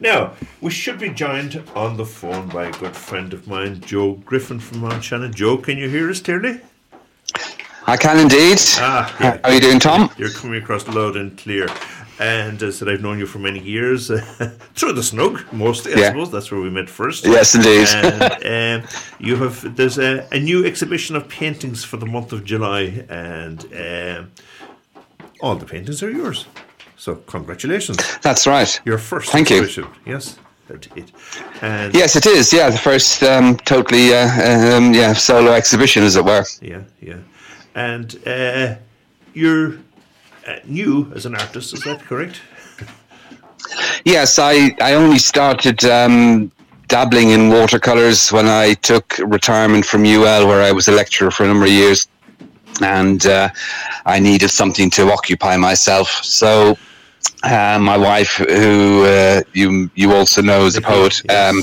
Now, we should be joined on the phone by a good friend of mine, Joe Griffin from Mount Shannon. Joe, can you hear us clearly? I can indeed. Ah, How are you doing, Tom? You're coming across loud and clear. And as I said, I've known you for many years through the snug, mostly. I Yeah. suppose that's where we met first. Yes, indeed. and um, you have there's a, a new exhibition of paintings for the month of July, and um, all the paintings are yours. So congratulations, That's right. your first Thank you. Yes. And Yes, it is. Yeah, the first um, totally uh, um, yeah solo exhibition, as it were. Yeah, yeah. And uh, you're uh, new as an artist, is that correct? Yes, I, I only started um, dabbling in watercolors when I took retirement from UL, where I was a lecturer for a number of years, and uh, I needed something to occupy myself. So uh, my wife, who uh, you you also know is a poet, um,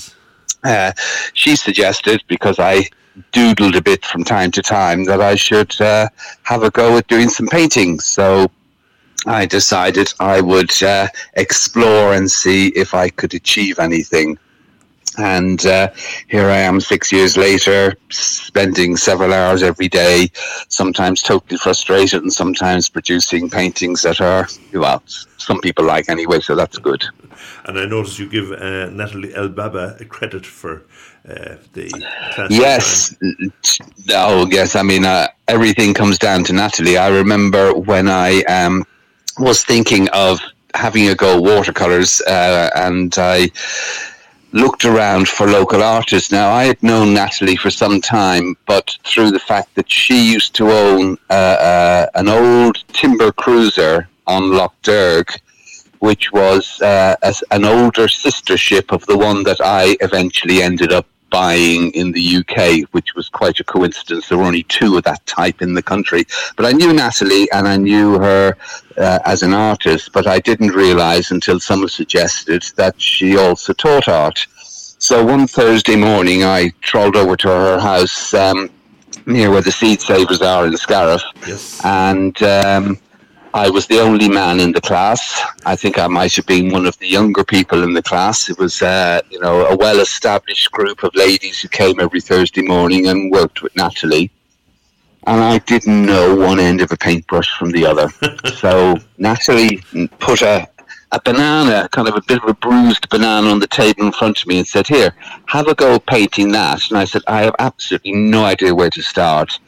uh, she suggested because I doodled a bit from time to time that I should uh, have a go at doing some painting. So I decided I would uh, explore and see if I could achieve anything. And uh, here I am six years later, spending several hours every day, sometimes totally frustrated and sometimes producing paintings that are, well, some people like anyway, so that's good. And I notice you give uh, Natalie Elbaba a credit for uh, the Yes. Oh, yes. I mean, uh, everything comes down to Natalie. I remember when I um, was thinking of having a go at watercolors, uh, and I looked around for local artists. Now, I had known Natalie for some time, but through the fact that she used to own uh, uh, an old timber cruiser on Lough Derg, which was uh, an older sister ship of the one that I eventually ended up buying in the UK, which was quite a coincidence. There were only two of that type in the country. But I knew Natalie and I knew her uh, as an artist, but I didn't realize until someone suggested that she also taught art. So one Thursday morning, I trolled over to her house um, near where the seed savers are in Scariff Yes. and um, I was the only man in the class. I think I might have been one of the younger people in the class. It was, uh, you know, a well-established group of ladies who came every Thursday morning and worked with Natalie. And I didn't know one end of a paintbrush from the other. so Natalie put a, a banana, kind of a bit of a bruised banana on the table in front of me and said, Here, have a go painting that. And I said, I have absolutely no idea where to start.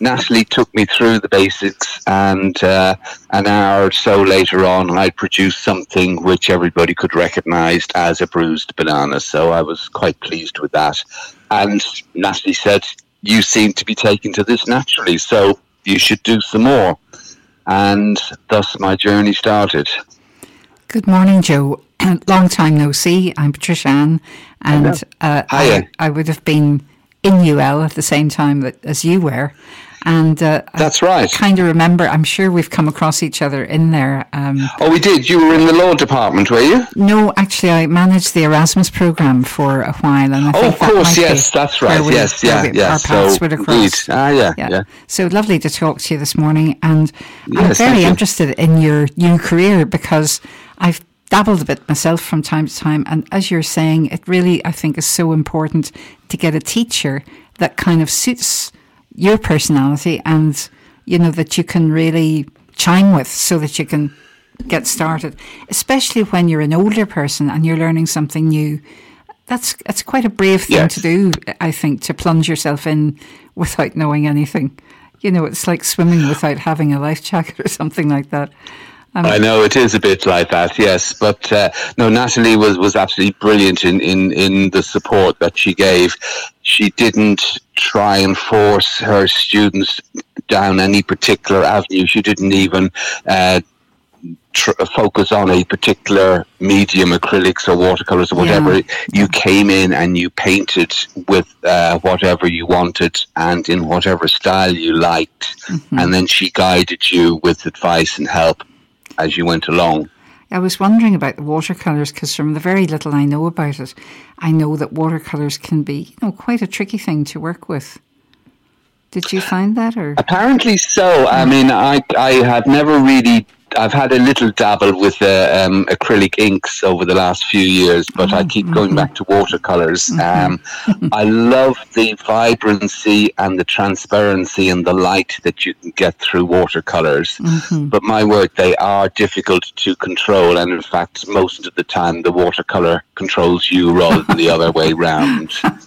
Natalie took me through the basics, and uh, an hour or so later on, I produced something which everybody could recognise as a bruised banana. So I was quite pleased with that. And Natalie said, You seem to be taking to this naturally, so you should do some more. And thus my journey started. Good morning, Joe. Long time no see. I'm Patricia Ann, and uh, I, I would have been in UL at the same time that, as you were. And uh, That's right. I kind of remember, I'm sure we've come across each other in there. Um, Oh, we did. You were in the law department, were you? no, actually, I managed the Erasmus program for a while. And I Oh, of course, yes, that's right. we- yes, yeah, we- yeah. Our paths so, would have crossed. Ah, yeah, yeah. So lovely to talk to you this morning. And I'm very interested in your new career because I've dabbled a bit myself from time to time. And as you're saying, it really, I think, is so important to get a teacher that kind of suits your personality and, you know, that you can really chime with so that you can get started, especially when you're an older person and you're learning something new. That's it's quite a brave thing Yes. to do, I think, to plunge yourself in without knowing anything. You know, it's like swimming without having a life jacket or something like that. I know it is a bit like that, yes. But uh, no, Natalie was, was absolutely brilliant in, in, in the support that she gave. She didn't try and force her students down any particular avenue. She didn't even uh, tr- focus on a particular medium, acrylics or watercolors or whatever. Yeah. You came in and you painted with uh, whatever you wanted and in whatever style you liked. And then she guided you with advice and help as you went along. I was wondering about the watercolours because from the very little I know about it, I know that watercolours can be, you know, quite a tricky thing to work with. Did you find that or? Apparently so. I mean, I I had never really I've had a little dabble with uh, um, acrylic inks over the last few years, but I keep going back to watercolors. Um, I love the vibrancy and the transparency and the light that you can get through watercolors. But my word, they are difficult to control, and in fact, most of the time, the watercolor controls you rather than the other way round.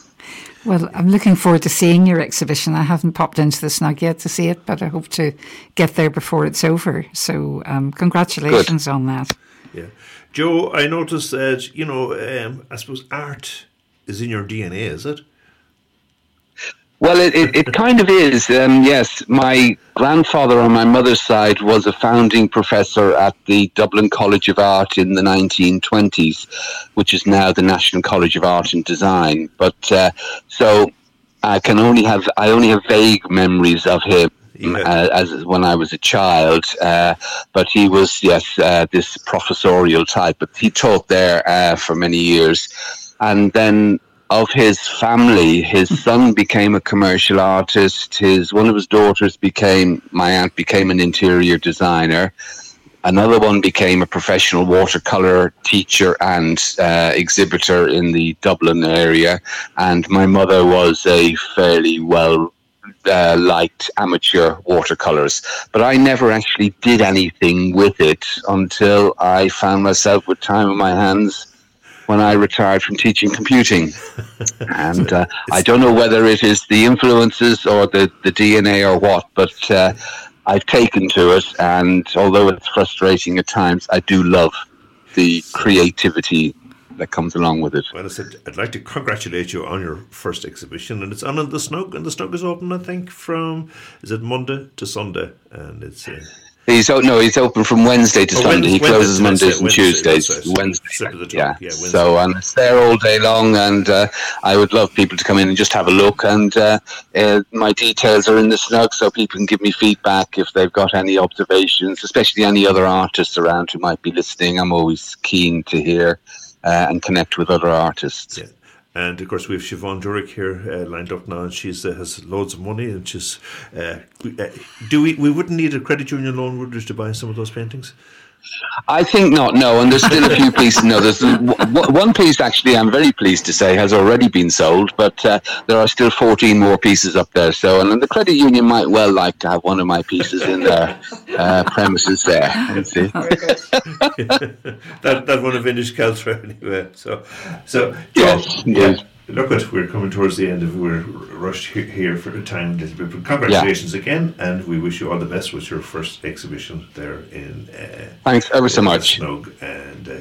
Well, I'm looking forward to seeing your exhibition. I haven't popped into the snug yet to see it, but I hope to get there before it's over. So, um, congratulations on that. Yeah. Joe, I noticed that, you know, um, I suppose art is in your DNA, is it? Well, it, it, it kind of is. Um, yes, my grandfather on my mother's side was a founding professor at the Dublin College of Art in the 1920s, which is now the National College of Art and Design. But uh, so I can only have I only have vague memories of him. Yeah. Uh, as when I was a child, uh, but he was yes uh, this professorial type. But he taught there uh, for many years, and then of his family, his son became a commercial artist. His one of his daughters became my aunt became an interior designer. Another one became a professional watercolor teacher and uh, exhibitor in the Dublin area, and my mother was a fairly well uh, liked amateur watercolors, but I never actually did anything with it until I found myself with time on my hands when I retired from teaching computing. and uh, I don't know whether it is the influences or the, the DNA or what, but uh, I've taken to it. And although it's frustrating at times, I do love the creativity that comes along with it. Well, I said I'd like to congratulate you on your first exhibition, and it's on in the Snug, and the Snug is open, I think, from is it Monday to Sunday, and it's uh, He's oh, no, he's open from Wednesday to Oh, Sunday. He closes Wednesday, Mondays and Wednesday, Tuesdays. that's right. Wednesday, Slip of the tongue. yeah. Yeah, Wednesday. so and it's there all day long, and uh, I would love people to come in and just have a look. And uh, uh, my details are in the snug, so people can give me feedback if they've got any observations, especially any other artists around who might be listening. I'm always keen to hear uh, and connect with other artists. Yeah. And of course, we have Siobhan Durick here uh, lined up now, and she uh, has loads of money. And she's uh, uh, do we? We wouldn't need a credit union loan, would we, to buy some of those paintings? I think not. No, and there's still a few pieces. No, there's w- w- one piece actually. I'm very pleased to say has already been sold, but uh, there are still 14 more pieces up there. So, and the credit union might well like to have one of my pieces in their uh, premises there. Let's see. that that one of Inis Cealtra anyway. So, so Yes, yeah. Indeed. Look at we're coming towards the end of we're rushed here for the time a little bit. But congratulations again, and we wish you all the best with your first exhibition there in. Uh, Thanks ever so much. Snug, and uh,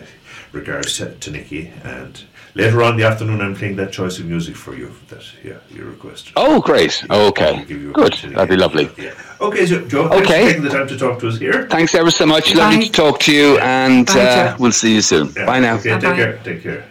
regards to, to Nikki. And later on in the afternoon, I'm playing that choice of music for you that yeah you requested. Oh, great. Okay, I'll give you a good. That'd be lovely. Yeah. Okay, so Joe, thanks for Okay. taking the time to talk to us here. Thanks ever so much. Lovely to talk to you, and Bye, uh, we'll see you soon. Yeah. Bye now. Okay, take care. Take care.